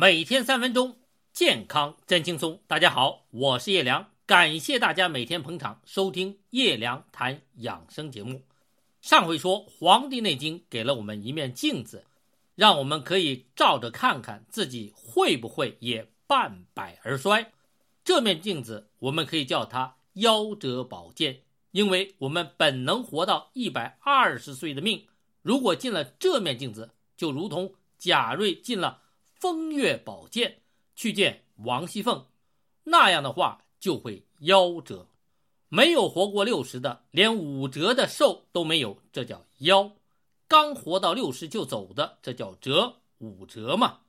每天三分钟，健康真轻松。大家好，我是叶良，感谢大家每天捧场收听叶良谈养生节目。上回说，《黄帝内经》给了我们一面镜子，让我们可以照着看看自己会不会也半百而衰。这面镜子，我们可以叫它“夭折宝剑”，因为我们本能活到一百二十岁的命，如果进了这面镜子，就如同贾瑞进了。风月宝剑去见王熙凤，那样的话就会夭折。没有活过六十的，连五折的寿都没有，这叫夭。刚活到六十就走的，这叫折。五折嘛。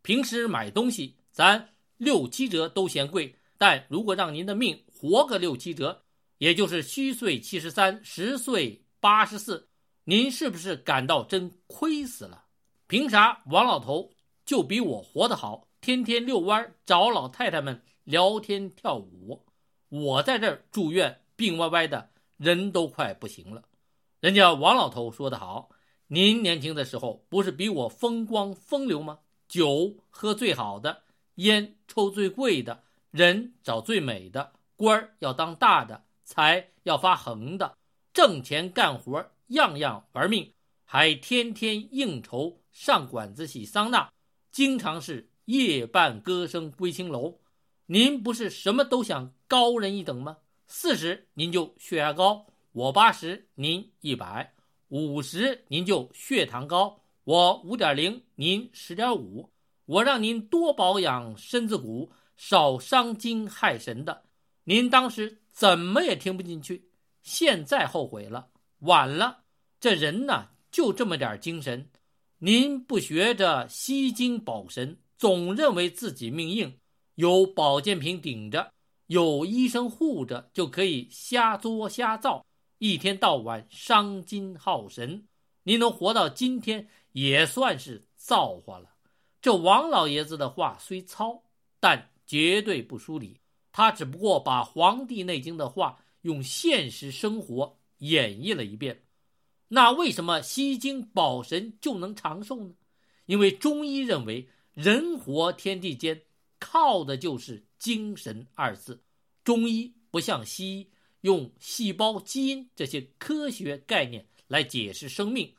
平时买东西，咱六七折都嫌贵，但如果让您的命活个六七折，也就是虚岁七十三，实岁八十四，您是不是感到真亏死了？凭啥王老头？就比我活得好，天天遛弯找老太太们聊天跳舞。我在这儿住院，病歪歪的，人都快不行了。人家王老头说得好：“您年轻的时候不是比我风光风流吗？酒喝最好的，烟抽最贵的，人找最美的，官儿要当大的，财要发横的，挣钱干活样样玩命，还天天应酬上馆子洗桑拿。”经常是夜半歌声归青楼，您不是什么都想高人一等吗？四十您就血压高，我八十您一百，五十您就血糖高，我五点零您十点五，我让您多保养身子骨，少伤筋害神的，您当时怎么也听不进去，现在后悔了，晚了。这人呢，就这么点精神。您不学着吸精保神，总认为自己命硬，有保健品顶着，有医生护着，就可以瞎作瞎造，一天到晚伤筋耗神。您能活到今天，也算是造化了。这王老爷子的话虽糙，但绝对不疏离。他只不过把《黄帝内经》的话用现实生活演绎了一遍。那为什么吸精保神就能长寿呢？因为中医认为，人活天地间，靠的就是精神二字。中医不像西医用细胞、基因这些科学概念来解释生命。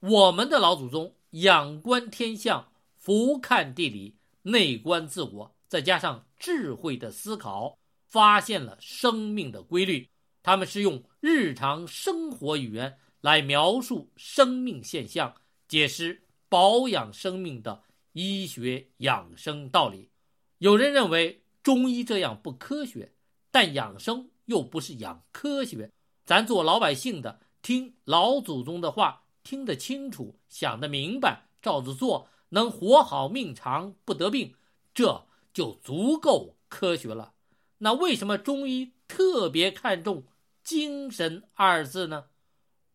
我们的老祖宗仰观天象，俯瞰地理，内观自我，再加上智慧的思考，发现了生命的规律。他们是用日常生活语言。来描述生命现象，解释保养生命的医学养生道理。有人认为中医这样不科学，但养生又不是养科学。咱做老百姓的，听老祖宗的话，听得清楚，想得明白，照着做，能活好命长，不得病，这就足够科学了。那为什么中医特别看重“精神”二字呢？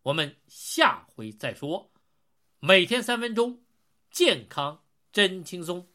我们下回再说。每天三分钟，健康真轻松。